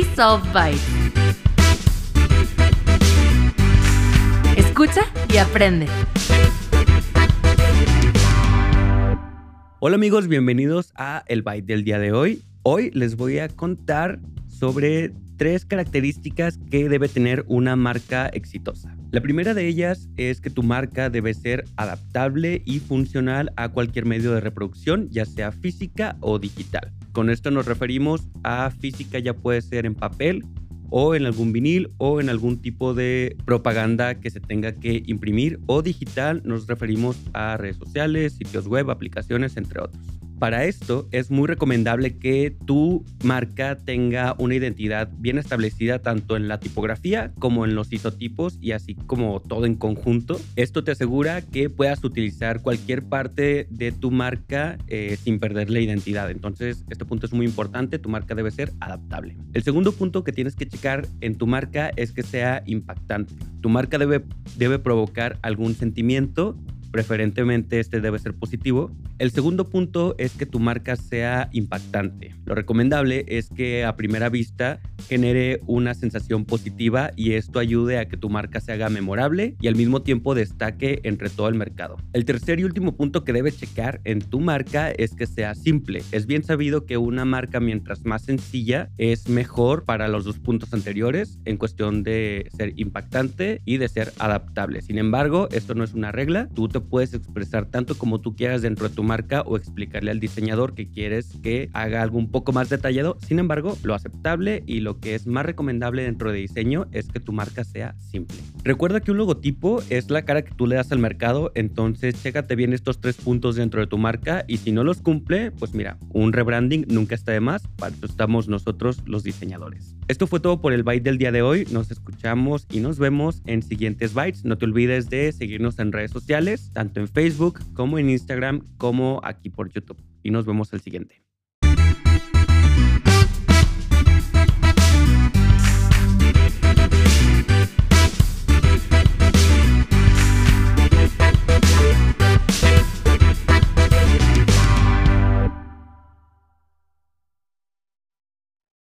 Soft Bites. Escucha y aprende. Hola amigos, bienvenidos a El Byte del día de hoy. Hoy les voy a contar sobre tres características que debe tener una marca exitosa. La primera de ellas es que tu marca debe ser adaptable y funcional a cualquier medio de reproducción, ya sea física o digital. Con esto nos referimos a física ya puede ser en papel o en algún vinil o en algún tipo de propaganda que se tenga que imprimir o digital nos referimos a redes sociales, sitios web, aplicaciones, entre otros. Para esto es muy recomendable que tu marca tenga una identidad bien establecida tanto en la tipografía como en los isotipos y así como todo en conjunto. Esto te asegura que puedas utilizar cualquier parte de tu marca eh, sin perder la identidad. Entonces, este punto es muy importante. Tu marca debe ser adaptable. El segundo punto que tienes que checar en tu marca es que sea impactante. Tu marca debe, debe provocar algún sentimiento preferentemente este debe ser positivo. El segundo punto es que tu marca sea impactante. Lo recomendable es que a primera vista genere una sensación positiva y esto ayude a que tu marca se haga memorable y al mismo tiempo destaque entre todo el mercado. El tercer y último punto que debes checar en tu marca es que sea simple. Es bien sabido que una marca mientras más sencilla es mejor para los dos puntos anteriores en cuestión de ser impactante y de ser adaptable. Sin embargo, esto no es una regla. Tú te puedes expresar tanto como tú quieras dentro de tu marca o explicarle al diseñador que quieres que haga algo un poco más detallado. Sin embargo, lo aceptable y lo que es más recomendable dentro de diseño es que tu marca sea simple. Recuerda que un logotipo es la cara que tú le das al mercado, entonces chécate bien estos tres puntos dentro de tu marca y si no los cumple, pues mira, un rebranding nunca está de más, para eso estamos nosotros los diseñadores. Esto fue todo por el Byte del día de hoy, nos escuchamos y nos vemos en siguientes Bytes. No te olvides de seguirnos en redes sociales, tanto en Facebook como en Instagram como aquí por YouTube. Y nos vemos el siguiente.